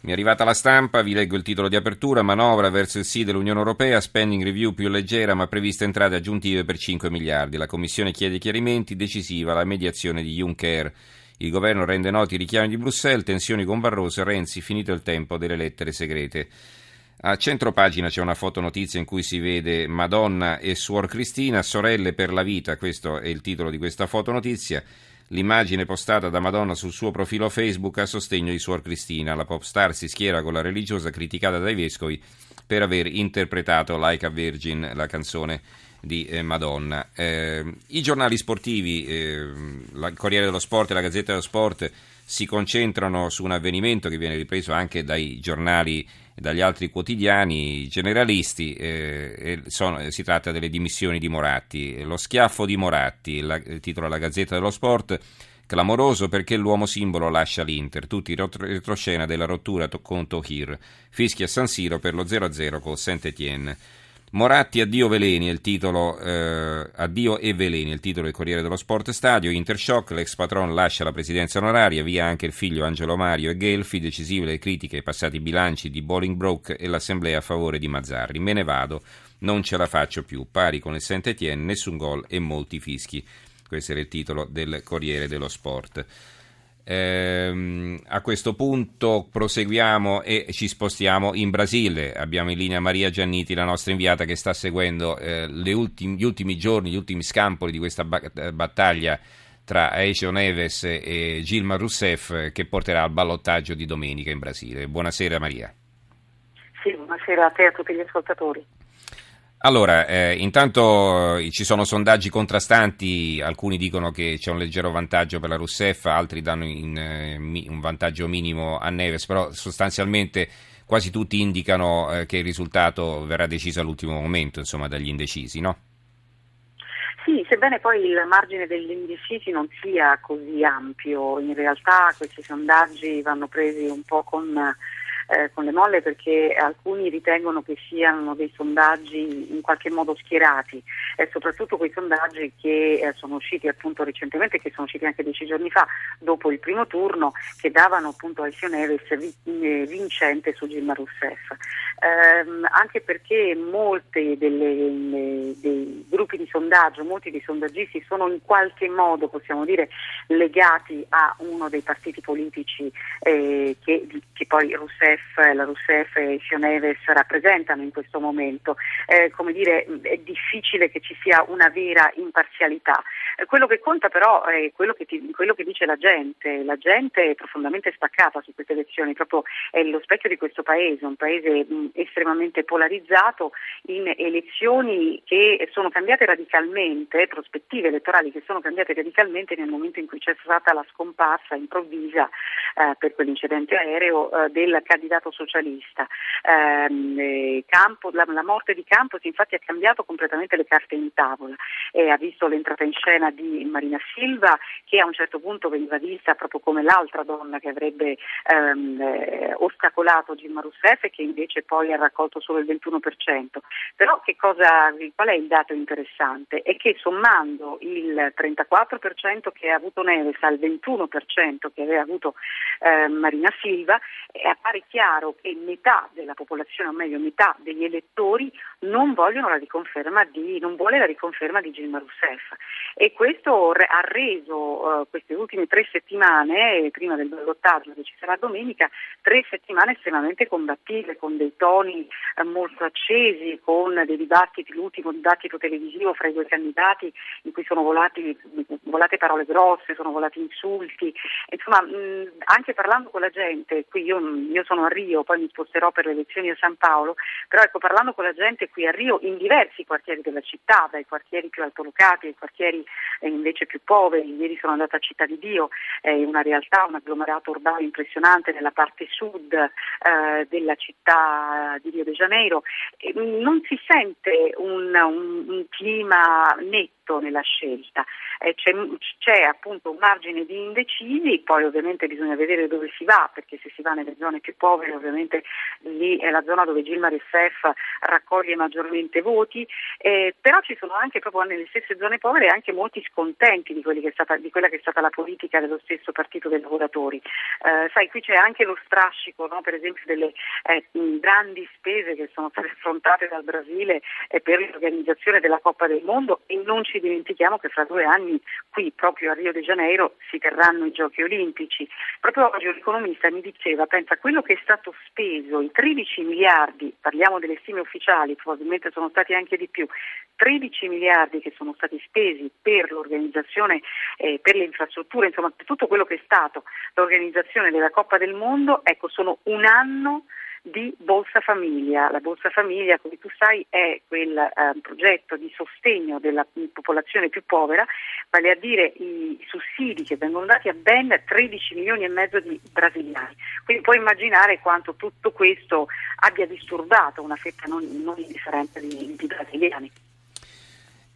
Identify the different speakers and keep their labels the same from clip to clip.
Speaker 1: Mi è arrivata la stampa, vi leggo il titolo di apertura, manovra verso il sì dell'Unione Europea, spending review più leggera ma previste entrate aggiuntive per 5 miliardi. La Commissione chiede chiarimenti, decisiva la mediazione di Juncker. Il governo rende noti i richiami di Bruxelles, tensioni con Barroso, Renzi, finito il tempo delle lettere segrete. A centro pagina c'è una fotonotizia in cui si vede Madonna e Suor Cristina, sorelle per la vita, questo è il titolo di questa fotonotizia. L'immagine postata da Madonna sul suo profilo Facebook a sostegno di Suor Cristina. La pop star si schiera con la religiosa criticata dai vescovi per aver interpretato Like a Virgin, la canzone di eh, Madonna. Eh, I giornali sportivi, eh, il Corriere dello Sport e la Gazzetta dello Sport si concentrano su un avvenimento che viene ripreso anche dai giornali e dagli altri quotidiani generalisti. Eh, sono, si tratta delle dimissioni di Moratti. Lo schiaffo di Moratti, la, titola la Gazzetta dello Sport. Clamoroso perché l'uomo simbolo lascia l'Inter, tutti in retroscena della rottura con Tohir. Fischia San Siro per lo 0-0 con Saint-Étienne. Moratti addio veleni, titolo eh, Addio e veleni, il titolo del Corriere dello Sport Stadio, Intershock, l'ex patron lascia la presidenza onoraria, via anche il figlio Angelo Mario e Gelfi, decisive le critiche ai passati bilanci di Bolingbroke e l'assemblea a favore di Mazzarri. Me ne vado, non ce la faccio più, pari con il Saint-Étienne, nessun gol e molti fischi. Questo era il titolo del Corriere dello Sport. Eh, a questo punto proseguiamo e ci spostiamo in Brasile. Abbiamo in linea Maria Gianniti, la nostra inviata, che sta seguendo eh, ultimi, gli ultimi giorni, gli ultimi scampoli di questa eh, battaglia tra Aisho Neves e Gilma Rousseff che porterà al ballottaggio di domenica in Brasile. Buonasera Maria.
Speaker 2: Sì, buonasera a te e a tutti gli ascoltatori.
Speaker 1: Allora, eh, intanto eh, ci sono sondaggi contrastanti, alcuni dicono che c'è un leggero vantaggio per la Rousseff, altri danno in, eh, mi, un vantaggio minimo a Neves, però sostanzialmente quasi tutti indicano eh, che il risultato verrà deciso all'ultimo momento, insomma, dagli indecisi, no?
Speaker 2: Sì, sebbene poi il margine degli indecisi non sia così ampio, in realtà questi sondaggi vanno presi un po' con eh, con le molle perché alcuni ritengono che siano dei sondaggi in qualche modo schierati e soprattutto quei sondaggi che eh, sono usciti appunto recentemente, che sono usciti anche dieci giorni fa dopo il primo turno, che davano appunto a Elcio Neves eh, vincente su Gilma Rousseff. Eh, anche perché molti dei gruppi di sondaggio, molti dei sondaggisti sono in qualche modo, possiamo dire, legati a uno dei partiti politici eh, che, che poi Rousseff Rousseff, la Rousseff e Sioneves rappresentano in questo momento. Eh, come dire, è difficile che ci sia una vera imparzialità. Eh, quello che conta però è quello che, ti, quello che, dice la gente. La gente è profondamente staccata su queste elezioni, proprio è lo specchio di questo paese, un paese mh, estremamente polarizzato in elezioni che sono cambiate radicalmente, prospettive elettorali che sono cambiate radicalmente nel momento in cui c'è stata la scomparsa improvvisa eh, per quell'incidente aereo eh, del candidato candidato socialista. Ehm, eh, Campo, la, la, morte di Campos infatti ha cambiato completamente le carte in tavola e ha visto l'entrata in scena di Marina Silva che a un certo punto veniva vista proprio come l'altra donna che avrebbe ehm, eh, ostacolato Gilma Rousseff e che invece poi ha raccolto solo il 21%. Però cosa, qual è il dato interessante? È che sommando il 34% che ha avuto Neves al 21% che aveva avuto eh, Marina Silva, appare chiaro chiaro che metà della popolazione, o meglio metà degli elettori, non, la di, non vuole la riconferma di Gilma Rousseff. E questo ha reso uh, queste ultime tre settimane, prima del ballottaggio che ci sarà domenica, tre settimane estremamente combattive, con dei toni uh, molto accesi, con dei dibattiti, l'ultimo dibattito televisivo fra i due candidati in cui sono volati, volate parole grosse, sono volati insulti. Insomma, mh, anche parlando con la gente, qui io, io sono a Rio, poi mi sposterò per le elezioni a San Paolo, però ecco, parlando con la gente qui a Rio, in diversi quartieri della città, dai quartieri più altolocati ai quartieri eh, invece più poveri, ieri sono andata a Città di Dio, è eh, una realtà, un agglomerato urbano impressionante nella parte sud eh, della città di Rio de Janeiro, non si sente un, un, un clima netto diritto nella scelta. Eh, c'è, c'è, appunto un margine di indecisi, poi ovviamente bisogna vedere dove si va, perché se si va nelle zone più povere ovviamente lì è la zona dove Gilmar Rousseff raccoglie maggiormente voti, eh, però ci sono anche proprio nelle stesse zone povere anche molti scontenti di, che stata, di, quella che è stata la politica dello stesso Partito dei Lavoratori. Eh, sai, qui c'è anche lo strascico, no? per esempio, delle eh, grandi spese che sono state affrontate dal Brasile eh, per l'organizzazione della Coppa del Mondo e non ci dimentichiamo che fra due anni qui proprio a Rio de Janeiro si terranno i giochi olimpici. Proprio oggi un economista mi diceva, pensa, quello che è stato speso, i 13 miliardi, parliamo delle stime ufficiali, probabilmente sono stati anche di più, 13 miliardi che sono stati spesi per l'organizzazione, eh, per le infrastrutture, insomma per tutto quello che è stato l'organizzazione della Coppa del Mondo, ecco sono un anno di Bolsa Famiglia. La Bolsa Famiglia, come tu sai, è quel eh, progetto di sostegno della popolazione più povera, vale a dire i sussidi che vengono dati a ben 13 milioni e mezzo di brasiliani. Quindi puoi immaginare quanto tutto questo abbia disturbato una fetta non, non indifferente di, di brasiliani.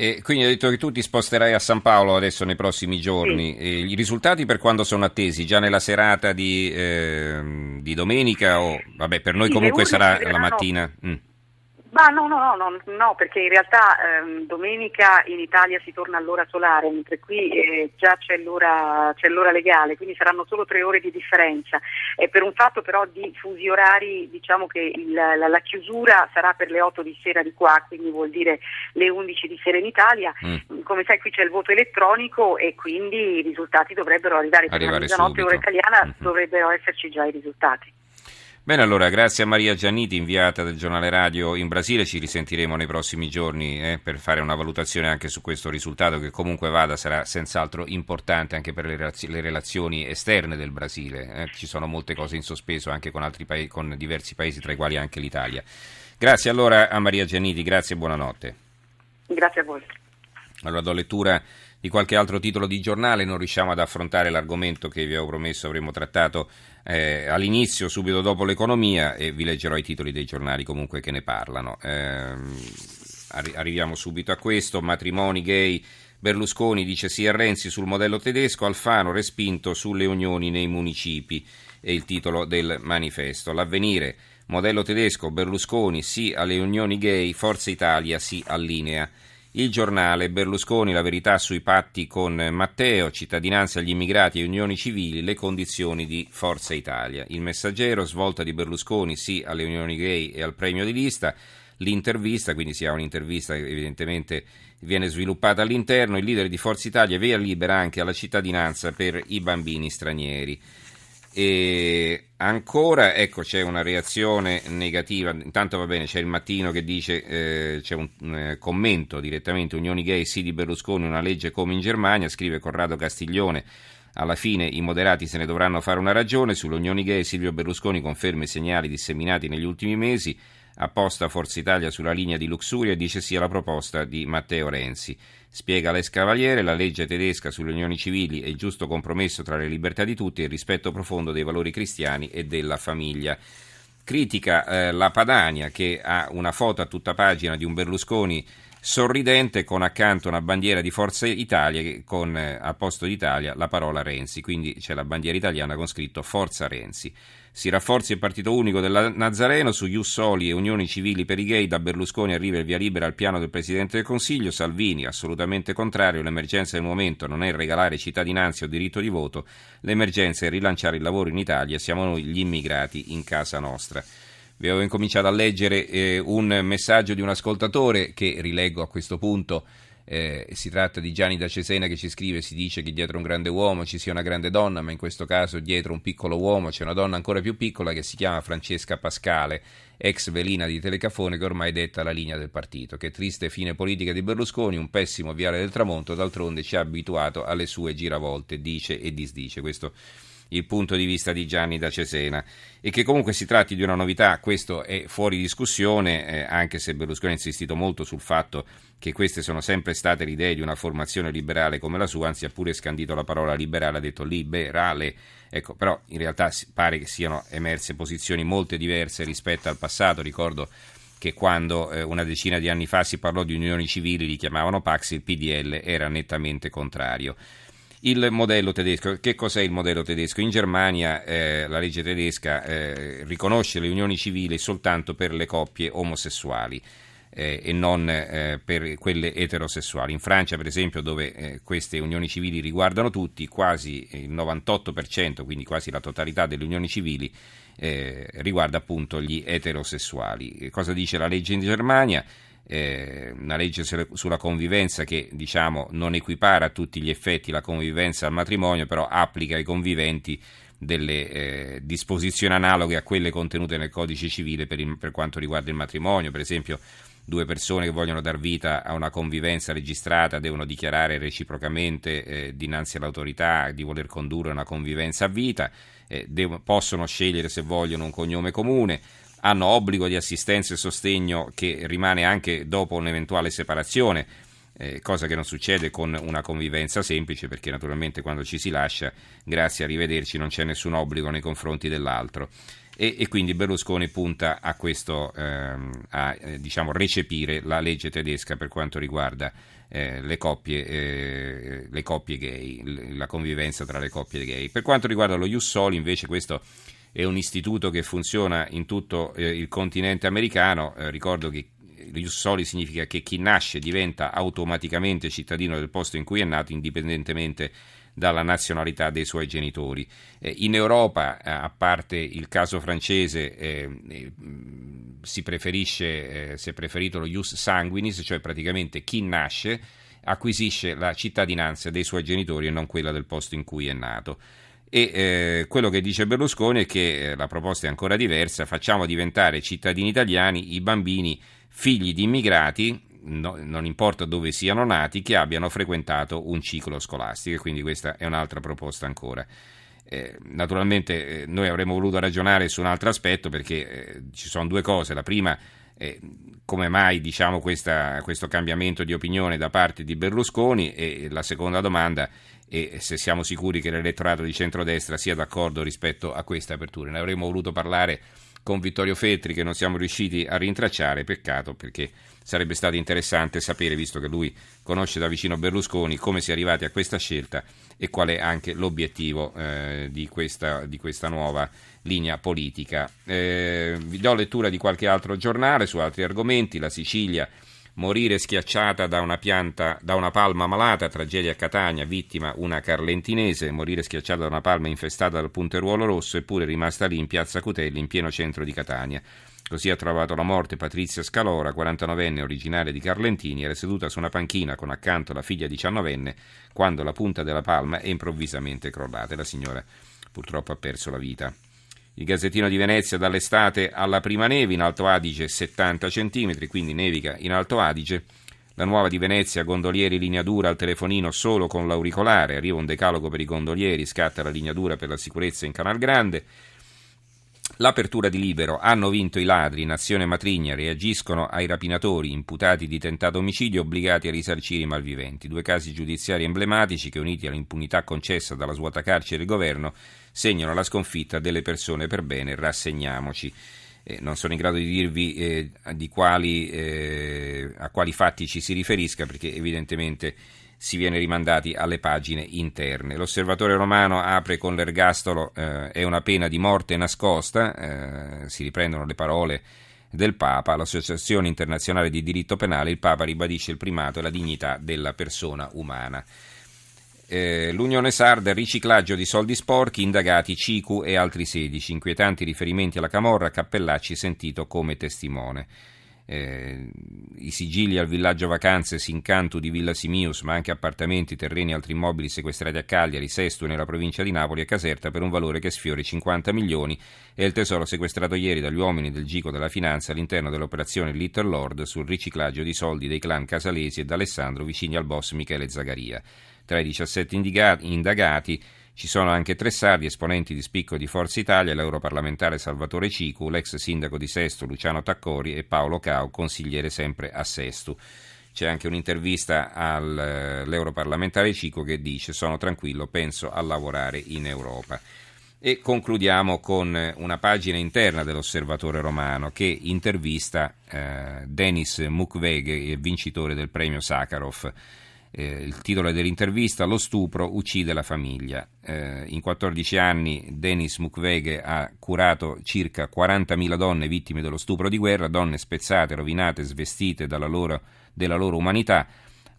Speaker 1: E quindi hai detto che tu ti sposterai a San Paolo adesso nei prossimi giorni. Sì. I risultati per quando sono attesi? Già nella serata di, eh, di domenica o vabbè, per noi sì, comunque sarà la mattina? Mm.
Speaker 2: Ma no, no, no, no, no perché in realtà ehm, domenica in Italia si torna all'ora solare, mentre qui eh, già c'è l'ora, c'è l'ora, legale, quindi saranno solo tre ore di differenza. E per un fatto però di fusi orari, diciamo che il, la, la, chiusura sarà per le 8 di sera di qua, quindi vuol dire le 11 di sera in Italia. Mm. Come sai qui c'è il voto elettronico e quindi i risultati dovrebbero arrivare,
Speaker 1: arrivare per la
Speaker 2: mezzanotte ora italiana, mm-hmm. dovrebbero esserci già i risultati.
Speaker 1: Bene, allora, grazie a Maria Gianniti, inviata del giornale radio in Brasile. Ci risentiremo nei prossimi giorni eh, per fare una valutazione anche su questo risultato che comunque vada sarà senz'altro importante anche per le, relaz- le relazioni esterne del Brasile. Eh. Ci sono molte cose in sospeso anche con, pa- con diversi paesi, tra i quali anche l'Italia. Grazie allora a Maria Gianniti, grazie e buonanotte.
Speaker 2: Grazie a voi.
Speaker 1: Allora do lettura di qualche altro titolo di giornale, non riusciamo ad affrontare l'argomento che vi avevo promesso avremmo trattato eh, all'inizio, subito dopo l'economia, e vi leggerò i titoli dei giornali comunque che ne parlano. Eh, arriviamo subito a questo, matrimoni gay. Berlusconi dice sì a Renzi sul modello tedesco, Alfano respinto sulle unioni nei municipi, è il titolo del manifesto. L'avvenire, modello tedesco, Berlusconi sì alle unioni gay, Forza Italia si allinea. Il giornale Berlusconi, la verità sui patti con Matteo, cittadinanza agli immigrati e unioni civili, le condizioni di Forza Italia. Il messaggero, svolta di Berlusconi, sì alle unioni gay e al premio di lista. L'intervista, quindi si ha un'intervista che evidentemente viene sviluppata all'interno. Il leader di Forza Italia via libera anche alla cittadinanza per i bambini stranieri. E ancora, ecco, c'è una reazione negativa. Intanto va bene, c'è il mattino che dice, eh, c'è un eh, commento direttamente, Unioni Gay, sì di Berlusconi, una legge come in Germania, scrive Corrado Castiglione. Alla fine i moderati se ne dovranno fare una ragione. Sulle unioni gay Silvio Berlusconi conferma i segnali disseminati negli ultimi mesi apposta Forza Italia sulla linea di Luxuria e dice sì alla proposta di Matteo Renzi. Spiega Les Cavaliere, la legge tedesca sulle unioni civili è il giusto compromesso tra le libertà di tutti e il rispetto profondo dei valori cristiani e della famiglia. Critica eh, la Padania che ha una foto a tutta pagina di un Berlusconi sorridente con accanto una bandiera di Forza Italia con eh, al posto d'Italia la parola Renzi, quindi c'è la bandiera italiana con scritto Forza Renzi. Si rafforza il partito unico del Nazareno su Ius Soli e unioni civili per i gay. Da Berlusconi arriva il via libera al piano del Presidente del Consiglio. Salvini, assolutamente contrario. L'emergenza del momento non è regalare cittadinanza o diritto di voto. L'emergenza è rilanciare il lavoro in Italia. Siamo noi gli immigrati in casa nostra. Vi avevo incominciato a leggere eh, un messaggio di un ascoltatore che rileggo a questo punto. Eh, si tratta di Gianni da Cesena che ci scrive, si dice che dietro un grande uomo ci sia una grande donna, ma in questo caso dietro un piccolo uomo c'è una donna ancora più piccola che si chiama Francesca Pascale, ex velina di Telecafone che ormai detta la linea del partito. Che triste fine politica di Berlusconi, un pessimo viale del tramonto, d'altronde ci ha abituato alle sue giravolte, dice e disdice. Questo il punto di vista di Gianni da Cesena e che comunque si tratti di una novità, questo è fuori discussione, eh, anche se Berlusconi ha insistito molto sul fatto che queste sono sempre state le idee di una formazione liberale come la sua, anzi ha pure scandito la parola liberale, ha detto liberale, ecco, però in realtà pare che siano emerse posizioni molto diverse rispetto al passato, ricordo che quando eh, una decina di anni fa si parlò di unioni civili li chiamavano Pax, il PDL era nettamente contrario. Il modello tedesco, che cos'è il modello tedesco? In Germania eh, la legge tedesca eh, riconosce le unioni civili soltanto per le coppie omosessuali. Eh, e non eh, per quelle eterosessuali. In Francia, per esempio, dove eh, queste unioni civili riguardano tutti, quasi il 98%, quindi quasi la totalità delle unioni civili, eh, riguarda appunto gli eterosessuali. Cosa dice la legge in Germania? eh, una legge sulla convivenza che diciamo, non equipara a tutti gli effetti la convivenza al matrimonio, però applica ai conviventi delle eh, disposizioni analoghe a quelle contenute nel codice civile per, il, per, quanto riguarda il matrimonio, per esempio due persone che vogliono dar vita a una convivenza registrata devono dichiarare reciprocamente eh, dinanzi all'autorità di voler condurre una convivenza a vita, eh, devono, possono scegliere se vogliono un cognome comune, hanno obbligo di assistenza e sostegno che rimane anche dopo un'eventuale separazione, eh, cosa che non succede con una convivenza semplice perché naturalmente quando ci si lascia, grazie a rivederci, non c'è nessun obbligo nei confronti dell'altro. E, e quindi Berlusconi punta a questo, ehm, a eh, diciamo, recepire la legge tedesca per quanto riguarda eh, le, coppie, eh, le coppie gay, la convivenza tra le coppie gay. Per quanto riguarda lo Ius Soli, invece, questo è un istituto che funziona in tutto eh, il continente americano. Eh, ricordo che Ius Soli significa che chi nasce diventa automaticamente cittadino del posto in cui è nato, indipendentemente dalla nazionalità dei suoi genitori. Eh, in Europa, eh, a parte il caso francese, eh, eh si preferisce, si è preferito lo ius sanguinis, cioè praticamente chi nasce acquisisce la cittadinanza dei suoi genitori e non quella del posto in cui è nato. E eh, quello che dice Berlusconi è che eh, la proposta è ancora diversa, facciamo diventare cittadini italiani i bambini figli di immigrati, no, non importa dove siano nati, che abbiano frequentato un ciclo scolastico, e quindi questa è un'altra proposta ancora. Eh, naturalmente eh, noi avremmo voluto ragionare su un altro aspetto perché eh, ci sono due cose. La prima è come mai diciamo, questa, questo cambiamento di opinione da parte di Berlusconi e la seconda domanda e se siamo sicuri che l'elettorato di centrodestra sia d'accordo rispetto a queste aperture. Ne avremmo voluto parlare con Vittorio Feltri che non siamo riusciti a rintracciare, peccato perché sarebbe stato interessante sapere, visto che lui conosce da vicino Berlusconi, come si è arrivati a questa scelta e qual è anche l'obiettivo eh, di, questa, di, questa, nuova linea politica. Eh, vi do lettura di qualche altro giornale su altri argomenti, la Sicilia morire schiacciata da una pianta, da una palma malata, tragedia a Catania, vittima una carlentinese, morire schiacciata da una palma infestata dal punteruolo rosso, eppure rimasta lì in piazza Cutelli, in pieno centro di Catania. Così ha trovato la morte Patrizia Scalora, 49enne originaria di Carlentini, era seduta su una panchina con accanto la figlia 19enne quando la punta della palma è improvvisamente crollata e la signora purtroppo ha perso la vita. Il Gazzettino di Venezia dall'estate alla prima neve in Alto Adige 70 cm, quindi nevica in Alto Adige. La nuova di Venezia, gondolieri linea dura al telefonino solo con l'auricolare, arriva un decalogo per i gondolieri, scatta la linea dura per la sicurezza in Canal Grande. L'apertura di Libero, hanno vinto i ladri, Nazione Matrigna, reagiscono ai rapinatori imputati di tentato omicidio obbligati a risarcire i malviventi. Due casi giudiziari emblematici che uniti all'impunità concessa dalla svuota carcere del governo segnano la sconfitta delle persone per bene, rassegniamoci. Eh, non sono in grado di dirvi eh, di quali, eh, a quali fatti ci si riferisca perché evidentemente si viene rimandati alle pagine interne. L'osservatore romano apre con l'ergastolo eh, è una pena di morte nascosta, eh, si riprendono le parole del Papa, l'Associazione internazionale di diritto penale, il Papa ribadisce il primato e la dignità della persona umana. Eh, L'Unione Sarda, riciclaggio di soldi sporchi, indagati Cicu e altri 16, inquietanti riferimenti alla Camorra, Cappellacci sentito come testimone eh, i sigilli al villaggio vacanze Sincantu di Villa Simius, ma anche appartamenti, terreni e altri immobili sequestrati a Cagliari, Sesto nella provincia di Napoli e Caserta per un valore che sfiora i 50 milioni e il tesoro sequestrato ieri dagli uomini del Gico della Finanza all'interno dell'operazione Little Lord sul riciclaggio di soldi dei clan Casalesi e d'Alessandro vicini al boss Michele Zagaria. Tra i 17 indagati ci sono anche tre sardi, esponenti di spicco di Forza Italia, l'europarlamentare Salvatore Cicu, l'ex sindaco di Sesto Luciano Taccori e Paolo Cao, consigliere sempre a Sesto. C'è anche un'intervista all'europarlamentare Cico che dice sono tranquillo, penso a lavorare in Europa. E concludiamo con una pagina interna dell'Osservatore Romano che intervista eh, Denis Mukwege, vincitore del premio Sakharov. Eh, il titolo dell'intervista Lo stupro uccide la famiglia. Eh, in 14 anni Denis Mukwege ha curato circa 40.000 donne vittime dello stupro di guerra, donne spezzate, rovinate, svestite loro, della loro umanità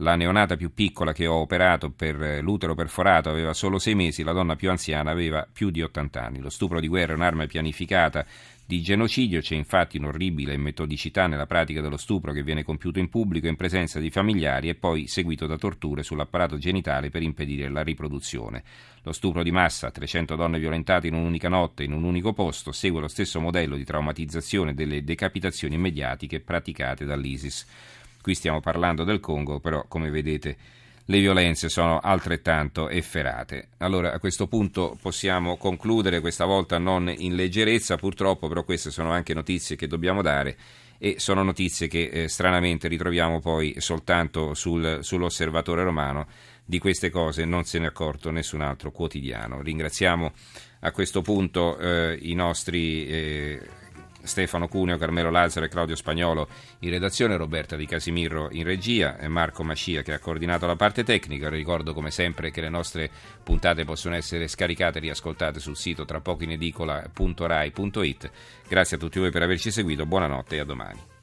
Speaker 1: la neonata più piccola che ho operato per eh, l'utero perforato aveva solo sei mesi, la donna più anziana aveva più di 80 anni. Lo stupro di guerra è un'arma pianificata di genocidio, c'è infatti un'orribile metodicità nella pratica dello stupro che viene compiuto in pubblico in presenza di familiari e poi seguito da torture sull'apparato genitale per impedire la riproduzione. Lo stupro di massa, 300 donne violentate in un'unica notte in un unico posto, segue lo stesso modello di traumatizzazione delle decapitazioni mediatiche praticate dall'ISIS. Qui stiamo parlando del Congo, però come vedete le violenze sono altrettanto efferate. Allora a questo punto possiamo concludere, questa volta non in leggerezza purtroppo, però queste sono anche notizie che dobbiamo dare e sono notizie che eh, stranamente ritroviamo poi soltanto sul, sull'osservatore romano. Di queste cose non se ne è accorto nessun altro quotidiano. Ringraziamo a questo punto eh, i nostri eh, Stefano Cuneo, Carmelo Lazzaro e Claudio Spagnolo in redazione, Roberta Di Casimirro in regia e Marco Mascia che ha coordinato la parte tecnica. Ricordo come sempre che le nostre puntate possono essere scaricate e riascoltate sul sito tra poco in edicola.rai.it. Grazie a tutti voi per averci seguito, buonanotte e a domani.